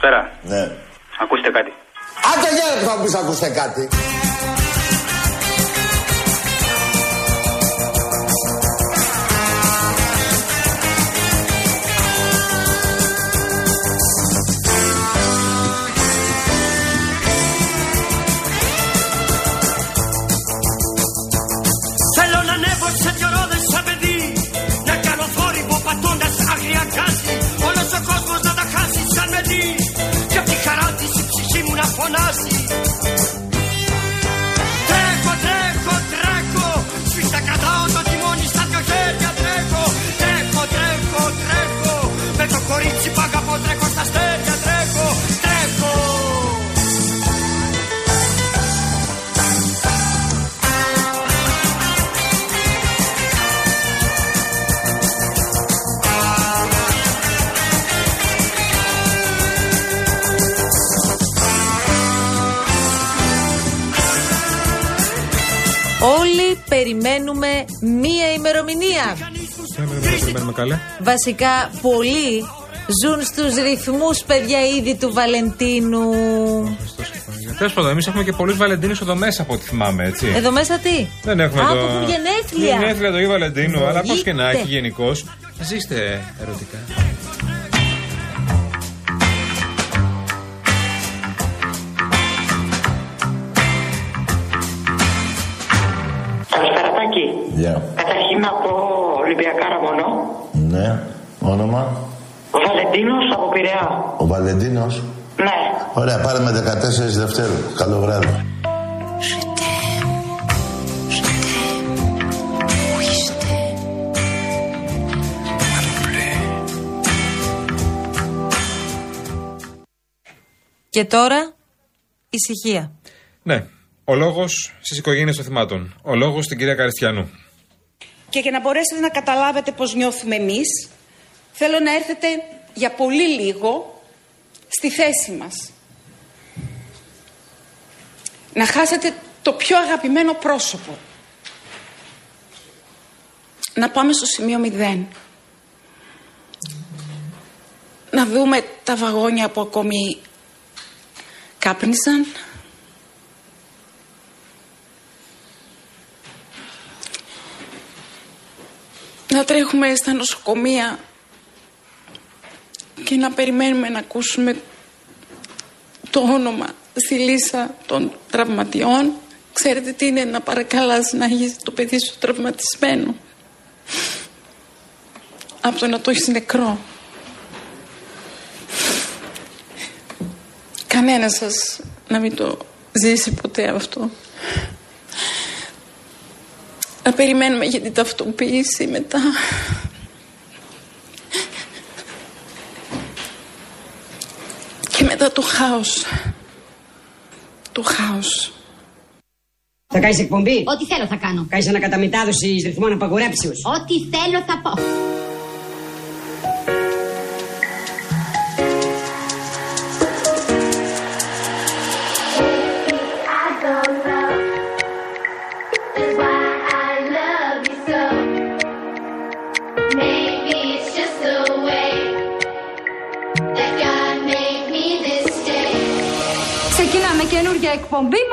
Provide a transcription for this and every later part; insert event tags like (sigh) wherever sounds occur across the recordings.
Καλησπέρα. Ναι. Ακούστε κάτι. Άντε για να θα πεις ακούστε κάτι. Μία ημερομηνία. Περιμένουμε καλά. Βασικά, πολλοί ζουν στους ρυθμούς, παιδιά, ήδη του Βαλεντίνου. Τέλος πάντων, εμείς έχουμε και πολλούς Βαλεντίνους εδώ μέσα από ό,τι θυμάμαι, έτσι. Εδώ μέσα τι; Δεν έχουμε Α, το. που έχουν γενέθλια. Γενέθλια του Αγίου Βαλεντίνου, αλλά πώς και να Εννοείται. έχει γενικώς. Ζήστε ερωτικά. Τάκη. Γεια. Καταρχήν να πω Ολυμπιακάρα μόνο. Ναι. Όνομα; Βαλεντίνος από Πειραιά. Ο Βαλεντίνος; Ναι. Ωραία, πάρε με 14 Δευτέρου. Καλό βράδυ. Και τώρα, ησυχία. Ναι. Ο λόγος στις οικογένειες των θυμάτων. Ο λόγος στην κυρία Καριστιανού. Και για να μπορέσετε να καταλάβετε πώς νιώθουμε εμείς, θέλω να έρθετε για πολύ λίγο στη θέση μας. Να χάσετε το πιο αγαπημένο πρόσωπο. Να πάμε στο σημείο μηδέν. Να δούμε τα βαγόνια που ακόμη κάπνιζαν. Να τρέχουμε στα νοσοκομεία και να περιμένουμε να ακούσουμε το όνομα στη λίστα των τραυματιών. Ξέρετε τι είναι να παρακαλάς να έχεις το παιδί σου τραυματισμένο. Από το να το έχεις νεκρό. Κανένας σας να μην το ζήσει ποτέ αυτό. Να περιμένουμε για την ταυτοποίηση μετά. Και μετά το χάος. Το χάος. Θα κάνεις εκπομπή; Ό,τι θέλω θα κάνω. Κάνεις ανακαταμετάδοση ρυθμών απαγορέψεως. Ό,τι θέλω θα πω.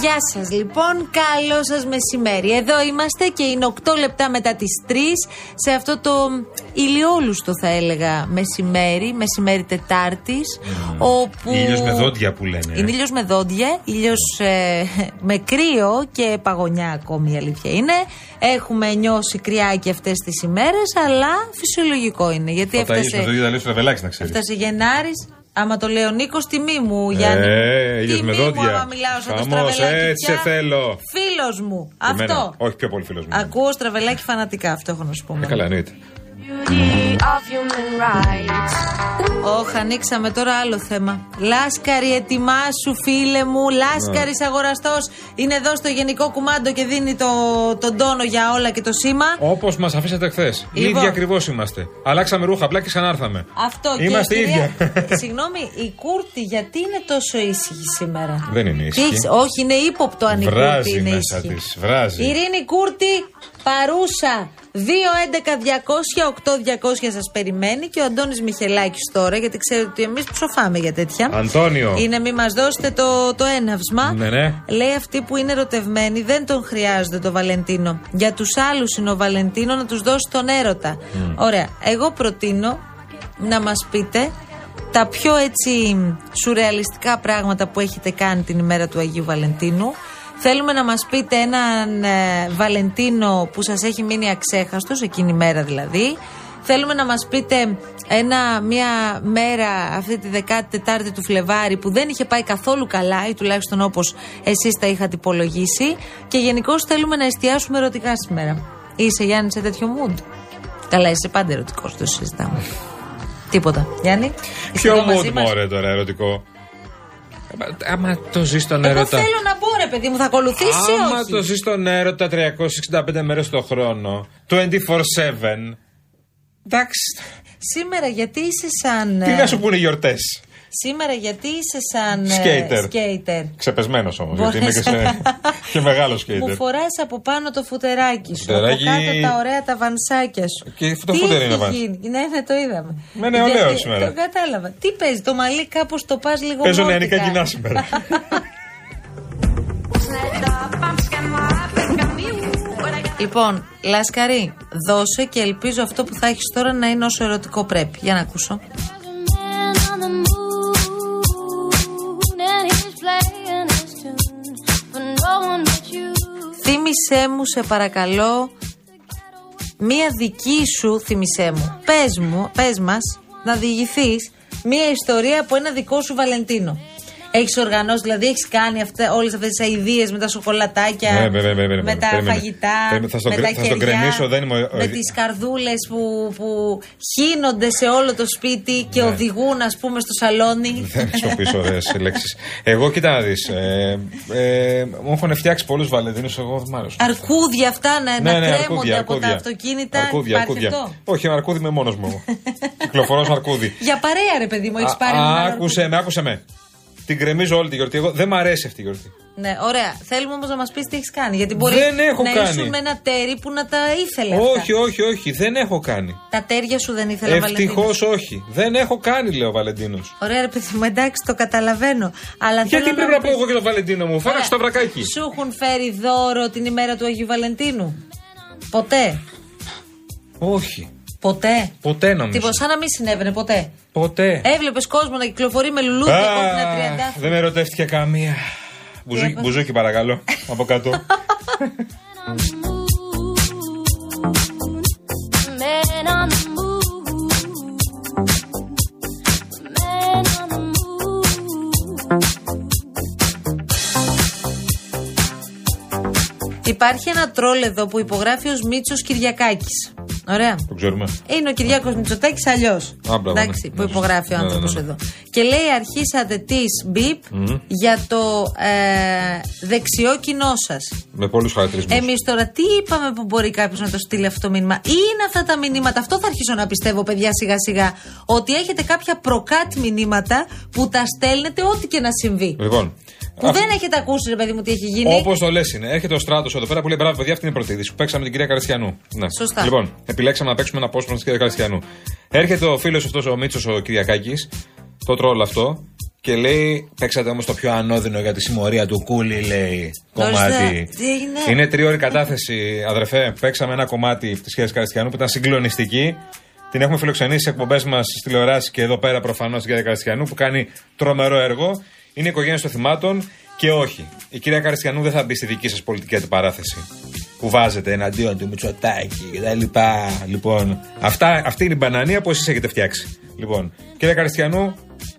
Γεια σας λοιπόν, καλό σας μεσημέρι. Εδώ είμαστε και είναι 8 λεπτά μετά τις 3 σε αυτό το ηλιόλουστο θα έλεγα μεσημέρι, μεσημέρι Τετάρτης, όπου... Ήλιος με δόντια που λένε. Είναι ήλιος με δόντια, ήλιος ε, με κρύο και παγωνιά ακόμη η αλήθεια είναι. Έχουμε νιώσει κρυάκι αυτές τις ημέρες, αλλά φυσιολογικό είναι. Γιατί Όταν είσαι με έφτασε, δόντια, θα λέει στο ραβελάκι να ξέρεις. έφτασε Γενάρης, άμα το λέω Νίκος, τιμή μου Γιάννη. Ε, ήλιος με Τιμή μου, δόντια. άμα μιλάω σαν το Χαμός, στραβελάκι έτσι πια. σε θέλω. Φίλος μου, Εμένα, αυτό. Όχι πιο πολύ φίλος μου. Ακούω στραβελάκι φανατικά, αυτό έχω να σου πω. Ε, καλά, εννοείται. Beauty of your human rights. Όχ, ανοίξαμε τώρα άλλο θέμα. Λάσκαρη, ετοιμάσου, φίλε μου. Λάσκαρης αγοραστός είναι εδώ στο γενικό κουμάντο και δίνει το, τον τόνο για όλα και το σήμα. Όπως μας αφήσατε χθες. Οι Λοιπόν. ίδιοι ακριβώς είμαστε. Αλλάξαμε ρούχα απλά και ξανάρθαμε. Αυτό και Είμαστε η κυρία- ίδια. Συγγνώμη, η Κούρτη γιατί είναι τόσο ήσυχη σήμερα; Δεν είναι Τι ήσυχη. έχεις- Όχι, είναι ύποπτο αν η Κούρτη Βράζει είναι μέσα ήσυχη. της. Βράζει. Ειρήνη Κούρτη, παρούσα. 2-11-200-8-200 σας περιμένει και ο Αντώνης Μιχελάκης τώρα, γιατί ξέρετε ότι εμείς ψοφάμε για τέτοια. Αντώνιο. Είναι μη μας δώσετε το, το έναυσμα. Ναι, ναι. Λέει αυτοί που είναι ερωτευμένοι δεν τον χρειάζονται το Βαλεντίνο. Για τους άλλους είναι ο Βαλεντίνο να τους δώσει τον έρωτα. Ωραία. Εγώ προτείνω να μας πείτε τα πιο έτσι σουρεαλιστικά πράγματα που έχετε κάνει την ημέρα του Αγίου Βαλεντίνου. Θέλουμε να μας πείτε έναν ε, Βαλεντίνο που σας έχει μείνει αξέχαστος, εκείνη η μέρα δηλαδή. Θέλουμε να μας πείτε ένα, μια μέρα αυτή τη 14η του Φλεβάρι που δεν είχε πάει καθόλου καλά ή τουλάχιστον όπως εσείς τα είχατε υπολογίσει και γενικώς θέλουμε να εστιάσουμε ερωτικά σήμερα. Είσαι Γιάννη σε τέτοιο mood; Καλά είσαι πάντα ερωτικός, το συζητάμε. Τίποτα. Γιάννη, είσαι Ποιο εδώ μαζί mood μας; μωρέ τώρα ερωτικό; Άμα- Άμα το ζεις στον Εγώ έρωτα. θέλω να μπω ρε παιδί μου, θα ακολουθήσει ή Άμα όχι; το ζεις στον έρωτα 365 μέρες το χρόνο. 24-7. Εντάξει. Σήμερα γιατί είσαι σαν... Τι ε, να σου πούνε οι γιορτές; Σήμερα γιατί είσαι σαν... ε, Σκέιτερ. σκέιτερ. Ξεπεσμένος όμως. Γιατί είναι και, Μπορείς- σε... (laughs) και μεγάλος Που σκέιτερ. φοράς από πάνω το φουτεράκι σου. Φουτεράκι- Από κάτω τα ωραία τα βανσάκια σου. Και το Τι φούτερ έχει είναι βανς. γίνει; Ναι, ναι, το είδαμε. Με νεολαίος Γιατί- σήμερα. Το κατάλαβα. Τι παίζει, το μαλλί κάπως το πας λίγο Παίζω μόρτικα. νεανικά κοινά σήμερα. (laughs) Λοιπόν, Λάσκαρη, δώσε και ελπίζω αυτό που θα έχεις τώρα να είναι όσο ερωτικό πρέπει. Για να ακούσω. Θύμησέ μου, σε παρακαλώ, μία δική σου, θύμησέ μου, πες μου, πες μας, να διηγηθείς μία ιστορία από ένα δικό σου Βαλεντίνο. Έχεις οργανώσει, δηλαδή έχεις κάνει όλες αυτές τις αειδίε με τα σοκολατάκια, Ναι, βέβαια, βέβαια, βέβαια. με τα Περίμενε. φαγητά, Περίμενε, θα στον με κρε- τα θα στον κεριά, γκρεμίσω, δεν είμαι ο- με τις καρδούλες που, που χύνονται σε όλο το σπίτι και Ναι. οδηγούν, ας πούμε, στο σαλόνι. Δεν χρησιμοποιήσω ωραίε λέξεις. Εγώ, κοίτα να δεις. Ε, ε, μου έχουν φτιάξει πολλούς Βαλεντίνους, εγώ δεν μ' άρεσαν. Αρκούδια αυτά να, Ναι, να ναι, κρέμονται αρκούδια, από τα αρκούδια. αυτοκίνητα. Αρκούδια, Υπάρχει αρκούδια. αυτό; Όχι, αρκούδι με μόνος μου. εγώ. (laughs) Κυκλοφορώ ως αρκούδι. Για παρέα, ρε παιδί μου, έχεις Α, πάρει α, έναν αρκούδι. Άκουσε με, άκουσε με. Την κρεμίζω όλη τη γιορτή. Εγώ δεν μ' αρέσει αυτή η γιορτή. Ναι, ωραία. Θέλουμε όμως να μας πεις τι έχεις κάνει. Γιατί μπορεί Δεν έχω να κάνει. ήσουν με ένα τέρι που να τα ήθελε. αυτά. Όχι, όχι, όχι. Δεν έχω κάνει. Τα τέρια σου δεν ήθελε Ευτυχώ Βαλεντίνος. όχι. Δεν έχω κάνει, λέει ο Βαλεντίνος. Ωραία, ρε παιδί μου, εντάξει, το καταλαβαίνω. Αλλά Γιατί θέλω πρέπει μου να πω πεις- εγώ και το Βαλεντίνο μου; Φάραξε το Ωραία. βρακάκι. Σου έχουν φέρει δώρο την ημέρα του Αγίου Βαλεντίνου; Ποτέ; Όχι. Ποτέ; Ποτέ νομίζω. Τίποτα, σαν να μην συνέβαινε ποτέ. Ποτέ. Έβλεπες κόσμο να κυκλοφορεί με λουλούδια κόκκινα Α, τριαντάφυλλα. δεν με ερωτεύτηκε καμία. Μπουζούκι, έπαθες; μπουζούκι παρακαλώ. Από κάτω. Υπάρχει ένα τρόλ εδώ που υπογράφει ω Μίτσος Κυριακάκης. Ωραία. Το ξέρουμε. Είναι ο Κυριάκος Μητσοτάκης αλλιώς. μπράβο, Εντάξει, ναι. που Ναι, υπογράφει ο ναι, ναι, άνθρωπος ναι. εδώ. Και λέει αρχίσατε τη μπιπ για το ε, δεξιό κοινό σας. Με πολλούς χαρακτηρισμούς. Εμείς τώρα τι είπαμε που μπορεί κάποιος να το στείλει αυτό το μήνυμα, ή είναι αυτά τα μηνύματα, αυτό θα αρχίσω να πιστεύω, παιδιά, σιγά σιγά, ότι έχετε κάποια προκάτ μηνύματα που τα στέλνετε ό,τι και να συμβεί. Λοιπόν. Που δεν έχετε ακούσει, ρε παιδί μου, τι έχει γίνει. Όπως το λες είναι. Έρχεται ο στράτος εδώ πέρα που λέει μπράβο, παιδιά, αυτή είναι η πρώτη είδηση που παίξαμε την κυρία Καριστιανού. Ναι. Σωστά. Λοιπόν, επιλέξαμε να παίξουμε ένα απόσπασμα τη κυρία Καριστιανού. Έρχεται ο φίλος αυτός ο Μίτσος ο Κυριακάκης, το τρόλ αυτό, και λέει: Παίξατε όμως το πιο ανώδυνο για τη συμμορία του Κούλι, λέει. Ορίστε, Κομμάτι. τι είναι; Είναι τριώρη κατάθεση, αδερφέ. Παίξαμε ένα κομμάτι της κυρίας Καριστιανού που ήταν συγκλονιστική. Την έχουμε φιλοξενήσει σε εκπομπές μας στι τηλεοράσει και εδώ πέρα προφανώς την κυρία Καριστιανού που κάνει τρομερό έργο. Είναι οικογένεια των θυμάτων και όχι. Η κυρία Καριστιανού δεν θα μπει στη δική σας πολιτική αντιπαράθεση που βάζετε εναντίον του Μητσοτάκη κτλ. Λοιπόν, αυτά, αυτή είναι η μπανανία που εσείς έχετε φτιάξει. Λοιπόν, η κυρία Καριστιανού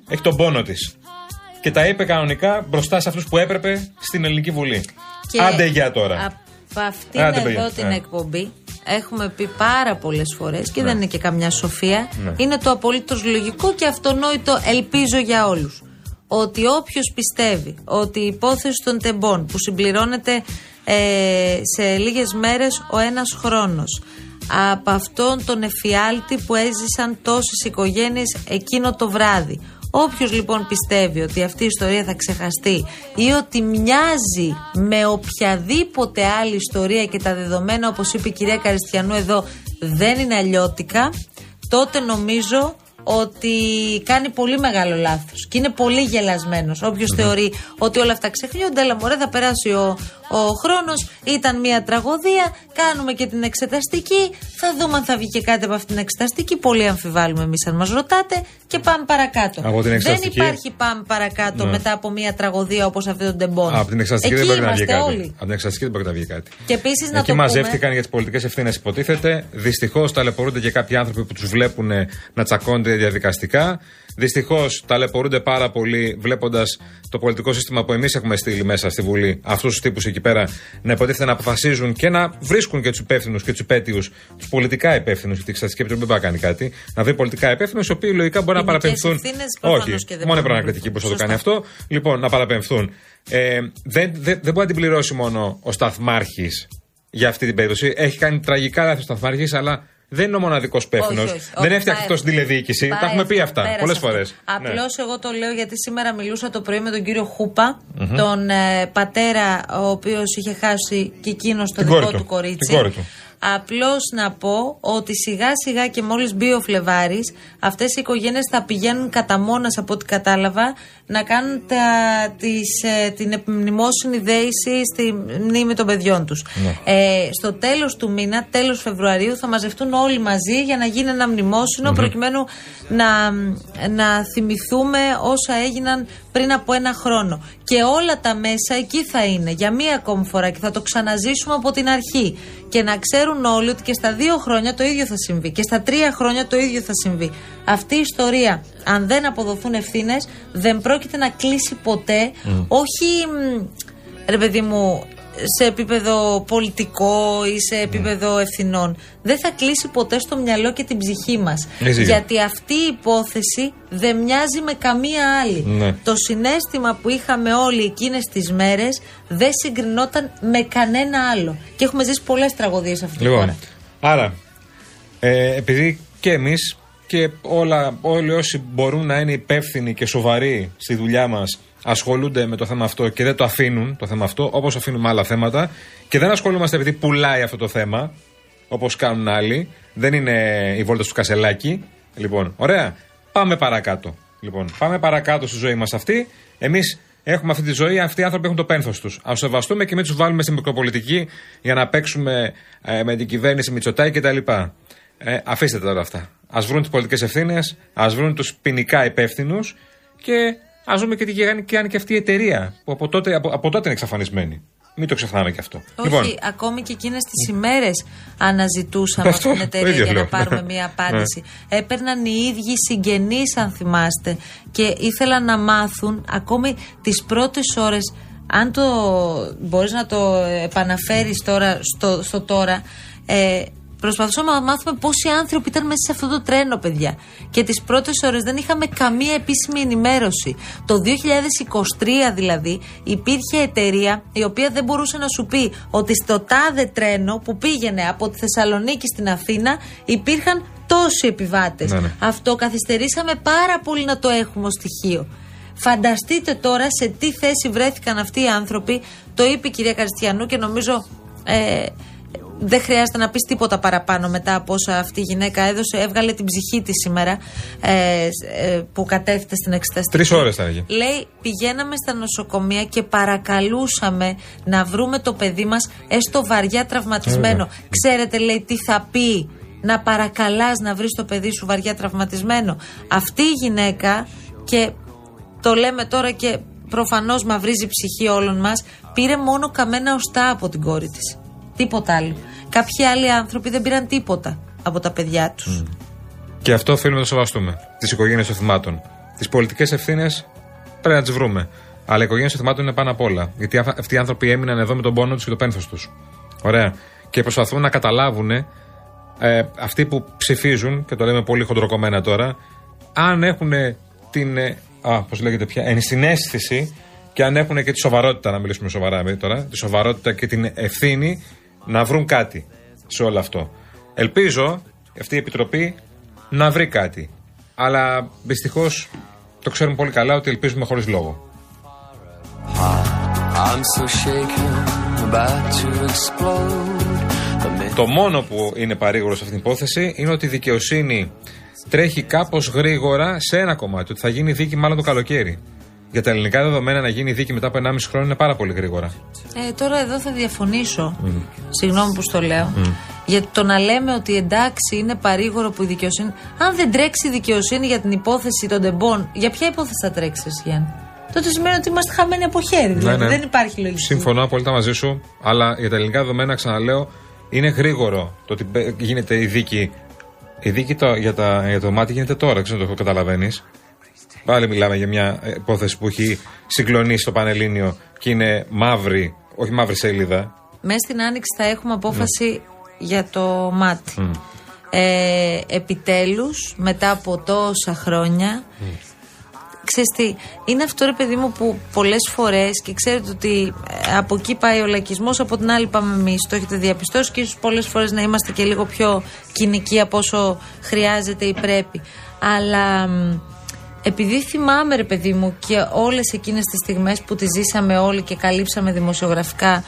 έχει τον πόνο της. Και τα είπε κανονικά μπροστά σε αυτούς που έπρεπε στην Ελληνική Βουλή. Και Άντε για τώρα. Από αυτήν Άντε, εδώ παιδιά. την Ε. εκπομπή έχουμε πει πάρα πολλές φορές και Ναι. δεν είναι και καμιά σοφία. Ναι. Είναι το απολύτως λογικό και αυτονόητο, ελπίζω για όλους. Ότι όποιος πιστεύει ότι η υπόθεση των τεμπών που συμπληρώνεται ε, σε λίγες μέρες ο ένας χρόνος από αυτόν τον εφιάλτη που έζησαν τόσες οικογένειες εκείνο το βράδυ. Όποιος λοιπόν πιστεύει ότι αυτή η ιστορία θα ξεχαστεί ή ότι μοιάζει με οποιαδήποτε άλλη ιστορία και τα δεδομένα όπως είπε η κυρία Καριστιανού εδώ δεν είναι αλλιώτικα, τότε νομίζω ότι κάνει πολύ μεγάλο λάθος και είναι πολύ γελασμένος. Όποιος θεωρεί ότι όλα αυτά ξεχνιούνται, αλλά μωρέ θα περάσει ο, ο χρόνος, ήταν μια τραγωδία, κάνουμε και την εξεταστική, θα δούμε αν θα βγει και κάτι από αυτήν την εξεταστική, πολύ αμφιβάλλουμε εμείς αν μας ρωτάτε και πάμε παρακάτω. Από την δεν εξεταστική- υπάρχει πάμε παρακάτω Ναι. μετά από μια τραγωδία όπως αυτή των τεμπών. Από την εξαστική Εκεί δεν πρόκειται να βγει είμαστε κάτι. όλοι. Από την εξαστική δεν πρόκειται να βγει κάτι. Και επίσης να Εκεί το μαζεύτηκαν πούμε, για τις πολιτικές ευθύνες, υποτίθεται. Δυστυχώς ταλαιπωρούνται και κάποιοι άνθρωποι που τους βλέπουν να τσακώνται διαδικαστικά. Δυστυχώς ταλαιπωρούνται πάρα πολύ βλέποντας το πολιτικό σύστημα που εμείς έχουμε στείλει μέσα στη Βουλή. Αυτούς τους τύπους εκεί πέρα να υποτίθεται να αποφασίζουν και να βρίσκουν και τους υπεύθυνους και τους υπέτειους, τους πολιτικά υπεύθυνους. Γιατί η Εξεταστική Επιτροπή δεν πάει να κάνει κάτι. Να βρει πολιτικά υπεύθυνους, οι οποίοι λογικά μπορεί να Ποινικές παραπεμφθούν. ευθύνες προφανώς Όχι, και δεν μόνο η μπορούν. προανακριτική που θα το Σωστά. κάνει αυτό. Λοιπόν, να παραπεμφθούν. Ε, δεν, δεν, δεν μπορεί να την πληρώσει μόνο ο Σταθμάρχης για αυτή την περίπτωση. Έχει κάνει τραγικά λάθη ο Σταθμάρχης, αλλά δεν είναι ο μοναδικός υπεύθυνο. Όχι, όχι, Δεν όχι, έφτιαξε πάει αυτό στην τηλεδιοίκηση. Πάει Τα έχουμε πει αυτό, αυτά πέρασε πολλές αυτό. φορές. Απλώς εγώ το λέω γιατί σήμερα μιλούσα το πρωί με τον κύριο Χούπα, Μμμ. τον ε, πατέρα ο οποίος είχε χάσει και εκείνος το Την δικό κόρη του του. κορίτσι. Την κόρη του. Απλώς να πω ότι σιγά σιγά και μόλις μπει ο Φλεβάρης, αυτές οι οικογένειες θα πηγαίνουν κατά μόνας από ό,τι κατάλαβα να κάνουν τα, τις, ε, την επιμνημόσυνη δέηση στη μνήμη των παιδιών τους. Ναι. Ε, στο τέλος του μήνα, τέλος Φεβρουαρίου, θα μαζευτούν όλοι μαζί για να γίνει ένα μνημόσυνο Μμμ. προκειμένου να, να θυμηθούμε όσα έγιναν πριν από ένα χρόνο. Και όλα τα μέσα εκεί θα είναι για μία ακόμη φορά και θα το ξαναζήσουμε από την αρχή. Και να ξέρουν όλοι ότι και στα δύο χρόνια το ίδιο θα συμβεί. Και στα τρία χρόνια το ίδιο θα συμβεί. Αυτή η ιστορία, αν δεν αποδοθούν ευθύνες, δεν πρόκειται να κλείσει ποτέ. Όχι, μ, ρε παιδί μου, σε επίπεδο πολιτικό ή σε επίπεδο ευθυνών. Δεν θα κλείσει ποτέ στο μυαλό και την ψυχή μας. Εσύ. Γιατί αυτή η υπόθεση δεν μοιάζει με καμία άλλη. Ναι. Το συνέστημα που είχαμε όλοι εκείνες τις μέρες δεν συγκρινόταν με κανένα άλλο. Και έχουμε ζήσει πολλές τραγωδίες αυτή τη Λοιπόν, χώρα. άρα, ε, επειδή και εμείς και όλα, όλοι όσοι μπορούν να είναι υπεύθυνοι και σοβαροί στη δουλειά μας ασχολούνται με το θέμα αυτό και δεν το αφήνουν το θέμα αυτό, όπως αφήνουμε άλλα θέματα, και δεν ασχολούμαστε επειδή πουλάει αυτό το θέμα, όπως κάνουν άλλοι. Δεν είναι η βόλτα του Κασελάκη. Λοιπόν, ωραία. Πάμε παρακάτω. Λοιπόν, πάμε παρακάτω στη ζωή μας αυτή. Εμείς έχουμε αυτή τη ζωή, αυτοί οι άνθρωποι έχουν το πένθος τους. Α σεβαστούμε και μην τους βάλουμε στην μικροπολιτική για να παίξουμε ε, με την κυβέρνηση Μητσοτάκη κτλ. Ε, αφήστε τα τώρα αυτά. Α βρουν τις πολιτικές ευθύνες, ας βρουν τους ποινικά υπεύθυνους και ας δούμε και τι κάνει και αν και αυτή η εταιρεία που από τότε, από, από τότε είναι εξαφανισμένη. Μην το ξεχνάμε και αυτό. Λοιπόν, Όχι, ακόμη και εκείνες τις ημέρες αναζητούσαμε Αυτό, αυτή την το εταιρεία ίδιο για να λέω. πάρουμε Ναι. μια απάντηση. Έπαιρναν οι ίδιοι συγγενείς, αν θυμάστε, και ήθελαν να μάθουν ακόμη τις πρώτες ώρες. Αν το μπορείς να το επαναφέρεις τώρα στο, στο τώρα, ε, Προσπαθούσαμε να μάθουμε πόσοι άνθρωποι ήταν μέσα σε αυτό το τρένο, παιδιά. Και τις πρώτες ώρες δεν είχαμε καμία επίσημη ενημέρωση. Το 2023 δηλαδή υπήρχε εταιρεία η οποία δεν μπορούσε να σου πει ότι στο τάδε τρένο που πήγαινε από τη Θεσσαλονίκη στην Αθήνα υπήρχαν τόσοι επιβάτες. Ναι, ναι. Αυτό καθυστερήσαμε πάρα πολύ να το έχουμε ως στοιχείο. Φανταστείτε τώρα σε τι θέση βρέθηκαν αυτοί οι άνθρωποι. Το είπε η κυρία Καριστιανού και νομίζω ε, δεν χρειάζεται να πεις τίποτα παραπάνω μετά από όσα αυτή η γυναίκα έδωσε. Έβγαλε την ψυχή της σήμερα ε, ε, που κατέφυγε στην εξεταστική. Τρεις ώρες θα έλεγε. Λέει πηγαίναμε στα νοσοκομεία και παρακαλούσαμε να βρούμε το παιδί μας έστω βαριά τραυματισμένο. Βέβαια. Ξέρετε λέει τι θα πει να παρακαλάς να βρεις το παιδί σου βαριά τραυματισμένο. Αυτή η γυναίκα και το λέμε τώρα και προφανώς μαυρίζει η ψυχή όλων μας πήρε μόνο καμένα οστά από την κόρη της. Τίποτα άλλο. Κάποιοι άλλοι άνθρωποι δεν πήραν τίποτα από τα παιδιά τους. Και αυτό οφείλουμε να το σεβαστούμε. Τις οικογένειες των θυμάτων. Τις πολιτικές ευθύνες πρέπει να τις βρούμε. Αλλά οι οικογένειες των θυμάτων είναι πάνω απ' όλα. Γιατί αυ- αυτοί οι άνθρωποι έμειναν εδώ με τον πόνο τους και το πένθος τους. Ωραία. και προσπαθούν να καταλάβουν ε, αυτοί που ψηφίζουν, και το λέμε πολύ χοντροκομμένα τώρα, αν έχουν την. ε, Α, πώς λέγεται πια, ενσυναίσθηση και αν έχουν και τη σοβαρότητα, να μιλήσουμε σοβαρά εμείς τώρα, τη σοβαρότητα και την ευθύνη να βρουν κάτι σε όλο αυτό. Ελπίζω αυτή η επιτροπή να βρει κάτι. Αλλά δυστυχώς το ξέρουμε πολύ καλά ότι ελπίζουμε χωρίς λόγο. I'm so shaken, about to explode. The Το μόνο που είναι παρήγορο σε αυτήν την υπόθεση είναι ότι η δικαιοσύνη τρέχει κάπως γρήγορα σε ένα κομμάτι. Ότι θα γίνει δίκη μάλλον το καλοκαίρι. Για τα ελληνικά δεδομένα να γίνει δίκη μετά από 1,5 χρόνο είναι πάρα πολύ γρήγορα. Ε, τώρα εδώ θα διαφωνήσω. Συγγνώμη που στο λέω. Γιατί το να λέμε ότι εντάξει είναι παρήγορο που η δικαιοσύνη. Αν δεν τρέξει η δικαιοσύνη για την υπόθεση των τεμπών, για ποια υπόθεση θα τρέξει, εσύ, Γιάννη; Τότε σημαίνει ότι είμαστε χαμένοι από χέρι. Δηλαδή δεν υπάρχει λογική. Συμφωνώ απόλυτα μαζί σου, αλλά για τα ελληνικά δεδομένα, ξαναλέω, είναι γρήγορο το ότι μπε- γίνεται η δίκη. Η δίκη το, για, τα, για το μάτι γίνεται τώρα, ξέρω αν το καταλαβαίνεις. Πάλι μιλάμε για μια ε, υπόθεση που έχει συγκλονίσει το Πανελλήνιο και είναι μαύρη, όχι μαύρη σελίδα. Μέσα στην άνοιξη θα έχουμε απόφαση για το μάτι. Ε, επιτέλους, μετά από τόσα χρόνια, ξέρεις τι, είναι αυτό ρε παιδί μου που πολλές φορές και ξέρετε ότι ε, από εκεί πάει ο λαϊκισμός, από την άλλη πάμε εμείς, το έχετε διαπιστώσει και ίσως πολλές φορές να είμαστε και λίγο πιο κοινικοί από όσο χρειάζεται ή πρέπει. Αλλά μ, επειδή θυμάμαι ρε παιδί μου και όλες εκείνες τις στιγμές που τις ζήσαμε όλοι και καλύψαμε δημοσιογραφικά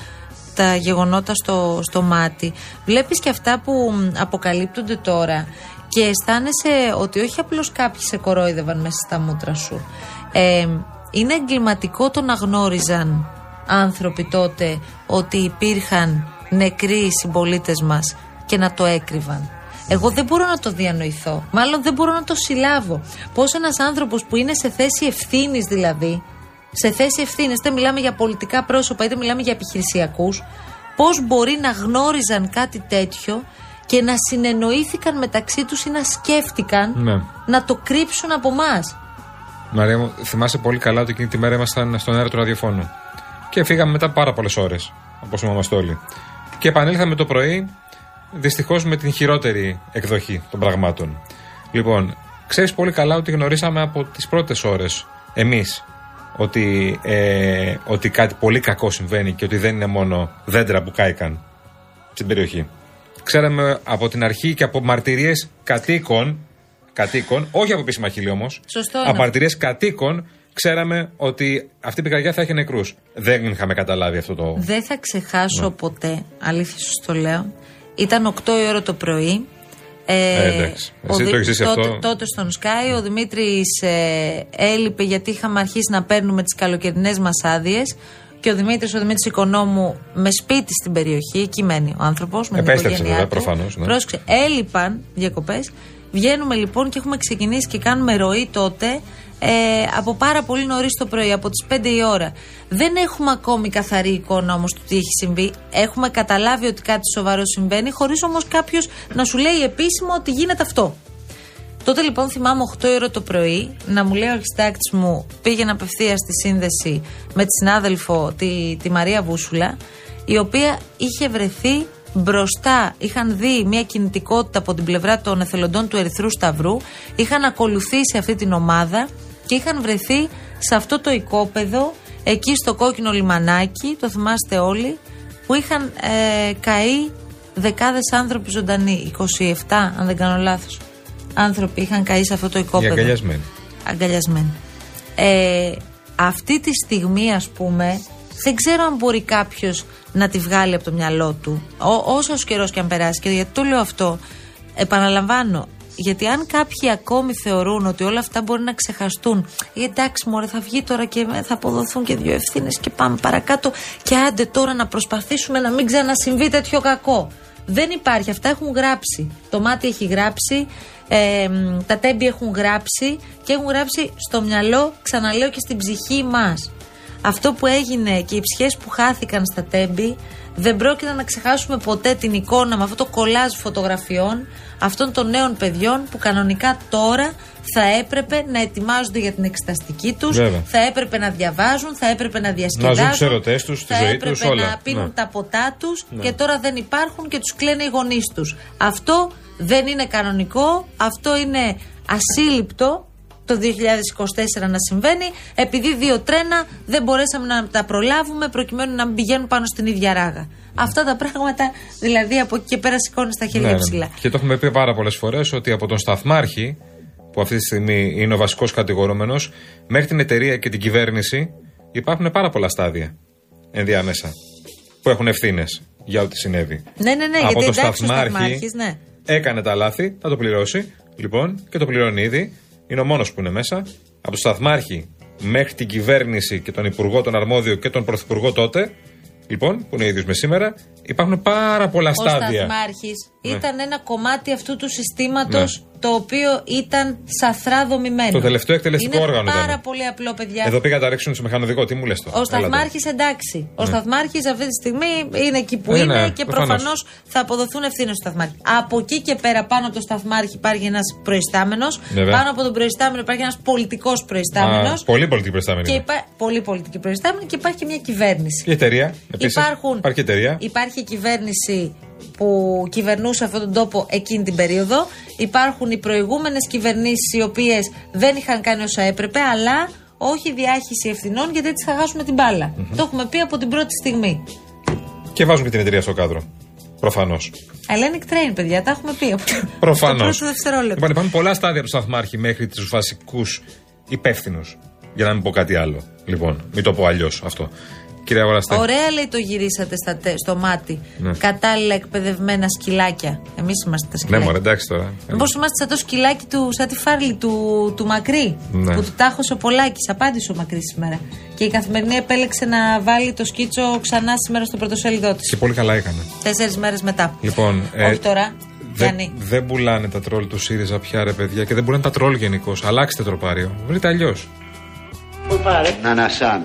τα γεγονότα στο, στο μάτι, βλέπεις και αυτά που μ, αποκαλύπτονται τώρα και αισθάνεσαι ότι όχι απλώς κάποιοι σε κορόιδευαν μέσα στα μούτρα σου. Ε, είναι εγκληματικό το να γνώριζαν άνθρωποι τότε ότι υπήρχαν νεκροί συμπολίτες μας και να το έκρυβαν. Εγώ δεν μπορώ να το διανοηθώ. Μάλλον δεν μπορώ να το συλλάβω. Πώς ένας άνθρωπος που είναι σε θέση ευθύνης, δηλαδή, σε θέση ευθύνης, είτε μιλάμε για πολιτικά πρόσωπα, είτε μιλάμε για επιχειρησιακούς, πώς μπορεί να γνώριζαν κάτι τέτοιο και να συνεννοήθηκαν μεταξύ τους ή να σκέφτηκαν Ναι. να το κρύψουν από εμάς; Μαρία μου, θυμάσαι πολύ καλά ότι εκείνη τη μέρα ήμασταν στον αέρα του ραδιοφώνου. Και φύγαμε μετά πάρα πολλές ώρες, όπως θυμάμαστε όλοι. Και επανήλθαμε το πρωί, δυστυχώς με την χειρότερη εκδοχή των πραγμάτων. Λοιπόν, ξέρεις πολύ καλά ότι γνωρίσαμε από τις πρώτες ώρες εμείς ότι, ε, ότι κάτι πολύ κακό συμβαίνει και ότι δεν είναι μόνο δέντρα που κάηκαν στην περιοχή. Ξέραμε από την αρχή και από μαρτυρίες κατοίκων, κατοίκων, όχι από επίσημα χείλη όμως, Σωστό είναι. από μαρτυρίες κατοίκων, ξέραμε ότι αυτή η πυρκαγιά θα έχει νεκρούς. Δεν είχαμε καταλάβει αυτό το. Δεν θα ξεχάσω ποτέ, αλήθεια σου το λέω. Ήταν 8 η ώρα το πρωί. Ε, εντάξει. ο Εσύ Δη- το έχεις ζήσει τότε, αυτό. τότε στον Sky ο Δημήτρης ε, έλειπε γιατί είχαμε αρχίσει να παίρνουμε τις καλοκαιρινές μας άδειες. Και ο Δημήτρης, ο Δημήτρης Οικονόμου, με σπίτι στην περιοχή, εκεί μένει ο άνθρωπος. Με την Επέστρεψε οικογένειά βέβαια, του. προφανώς, ναι. Πρόσεξε, έλειπαν διακοπές. Βγαίνουμε λοιπόν και έχουμε ξεκινήσει και κάνουμε ροή τότε ε, από πάρα πολύ νωρίς το πρωί, από τις 5 η ώρα. Δεν έχουμε ακόμη καθαρή εικόνα όμως του τι έχει συμβεί. Έχουμε καταλάβει ότι κάτι σοβαρό συμβαίνει, χωρίς όμως κάποιος να σου λέει επίσημο ότι γίνεται αυτό. Τότε λοιπόν θυμάμαι 8 η ώρα το πρωί να μου λέει ο αρχιστάκτης μου πήγαινε απευθείας στη σύνδεση με τη συνάδελφο τη, τη Μαρία Βούσουλα, η οποία είχε βρεθεί μπροστά. Είχαν δει μια κινητικότητα από την πλευρά των εθελοντών του Ερυθρού Σταυρού, είχαν ακολουθήσει αυτή την ομάδα και είχαν βρεθεί σε αυτό το οικόπεδο, εκεί στο κόκκινο λιμανάκι, το θυμάστε όλοι, που είχαν ε, καεί δεκάδες άνθρωποι ζωντανοί, 27 αν δεν κάνω λάθος άνθρωποι είχαν καεί σε αυτό το Οι οικόπεδο. αγκαλιασμένοι. Αγκαλιασμένοι. Ε, αυτή τη στιγμή, ας πούμε, δεν ξέρω αν μπορεί κάποιος να τη βγάλει από το μυαλό του. Ό, όσος καιρός και αν περάσει. Και γιατί το λέω αυτό, επαναλαμβάνω, γιατί αν κάποιοι ακόμη θεωρούν ότι όλα αυτά μπορεί να ξεχαστούν, «Ε, εντάξει, μωρέ, θα βγει τώρα και θα αποδοθούν και δύο ευθύνες και πάμε παρακάτω. Και άντε τώρα να προσπαθήσουμε να μην ξανασυμβεί τέτοιο κακό. Δεν υπάρχει. Αυτά έχουν γράψει. Το μάτι έχει γράψει. ε, μ, τα τέμπη έχουν γράψει και έχουν γράψει στο μυαλό, ξαναλέω και στην ψυχή μας. Αυτό που έγινε και οι ψυχές που χάθηκαν στα τέμπη δεν πρόκειται να ξεχάσουμε ποτέ την εικόνα με αυτό το κολάζ φωτογραφιών αυτών των νέων παιδιών που κανονικά τώρα θα έπρεπε να ετοιμάζονται για την εξεταστική τους, Βέβαια. θα έπρεπε να διαβάζουν, θα έπρεπε να διασκεδάζουν, Να ζουν τις ερωτές τους, τη θα ζωή έπρεπε τους, όλα. να πίνουν Ναι. τα ποτά τους Ναι. και τώρα δεν υπάρχουν και τους κλαίνε οι γονείς τους. Αυτό δεν είναι κανονικό, αυτό είναι ασύλληπτο το 2024 να συμβαίνει, επειδή δύο τρένα δεν μπορέσαμε να τα προλάβουμε προκειμένου να μην πηγαίνουν πάνω στην ίδια ράγα. Αυτά τα πράγματα δηλαδή από εκεί και πέρα σηκώνεις τα χέρια Ναι, ναι. ψηλά. Και το έχουμε πει πάρα πολλές φορές ότι από τον Σταθμάρχη, που αυτή τη στιγμή είναι ο βασικός κατηγορούμενος, μέχρι την εταιρεία και την κυβέρνηση υπάρχουν πάρα πολλά στάδια ενδιάμεσα που έχουν ευθύνες για ό,τι συνέβη. Ναι, ναι, ναι, από γιατί το εντάξει ο Σταθμάρχη Σταθμάρχης, ναι. έκανε τα λάθη, θα το πληρώσει. Λοιπόν, και το πληρώνει ήδη. Είναι ο μόνος που είναι μέσα. Από το Σταθμάρχη μέχρι την κυβέρνηση και τον Υπουργό, τον Αρμόδιο και τον Πρωθυπουργό τότε, λοιπόν, που είναι ίδιος με σήμερα, υπάρχουν πάρα πολλά Ο στάδια. Σταθμάρχης Ναι. ήταν ένα κομμάτι αυτού του συστήματος Ναι. Το οποίο ήταν σαθρά δομημένο. Το τελευταίο εκτελεστικό είναι όργανο Πάρα ήταν. πολύ απλό, παιδιά. Εδώ πήγα να τα ρίξουν σε μηχανοδικό. Τι μου λες τώρα; Ο Έλα τώρα. Σταθμάρχης εντάξει. Ο Ναι. Σταθμάρχης αυτή τη στιγμή είναι εκεί που Ναι, είναι ναι, και προφανώς. προφανώς θα αποδοθούν ευθύνες στο Σταθμάρχη. Από εκεί και πέρα, πάνω από το Σταθμάρχη υπάρχει ένας προϊστάμενος. Βέβαια. Πάνω από τον προϊστάμενο υπάρχει ένας πολιτικός προϊστάμενος. Α, Πολύ πολιτική προϊστάμενη. Και είναι. υπά... Πολύ πολιτική προϊστάμενη και υπάρχει και μια κυβέρνηση. Η εταιρεία. Επίσης, Υπάρχουν, Υπάρχει εταιρεία. Υπάρχει η κυβέρνηση που κυβερνούσε αυτόν τον τόπο εκείνη την περίοδο. Υπάρχουν οι προηγούμενες κυβερνήσεις οι οποίες δεν είχαν κάνει όσα έπρεπε, αλλά όχι διάχυση ευθυνών γιατί έτσι θα χάσουμε την μπάλα. Το έχουμε πει από την πρώτη στιγμή. Και βάζουν και την εταιρεία στο κάδρο. Προφανώς. Hellenic Train, παιδιά, τα έχουμε πει. Προφανώς. Το πρώτο δευτερόλεπτο. Λοιπόν, υπάρχουν πολλά στάδια του Σταθμάρχη μέχρι τους βασικούς υπεύθυνους. Για να μην πω κάτι άλλο. Λοιπόν, μην το πω αλλιώς αυτό. Κύριε Αγοραστέ. Ωραία λέει το γυρίσατε στα τε- στο μάτι. Ναι. Κατάλληλα εκπαιδευμένα σκυλάκια. Εμείς είμαστε τα Ναι, σκυλάκια. μωρέ, εντάξει τώρα. Μήπως είμαστε σαν το σκυλάκι του, σαν τη φάρλη του, του Μακρύ. Ναι. Που του τάχωσε ο Πολάκη. Απάντησε ο Μακρύ σήμερα. Και η καθημερινή επέλεξε να βάλει το σκίτσο ξανά σήμερα στο πρωτοσέλιδό της. Και πολύ καλά έκανε. Τέσσερις μέρες μετά. Λοιπόν, ε, Όχι τώρα. Δεν Γιάννη. δεν πουλάνε τα τρόλ του ΣΥΡΙΖΑ πια, ρε παιδιά, και δεν πουλάνε τα τρόλ γενικώς. Αλλάξτε τροπάριο. Βρείτε αλλιώς. Να ανασάνω.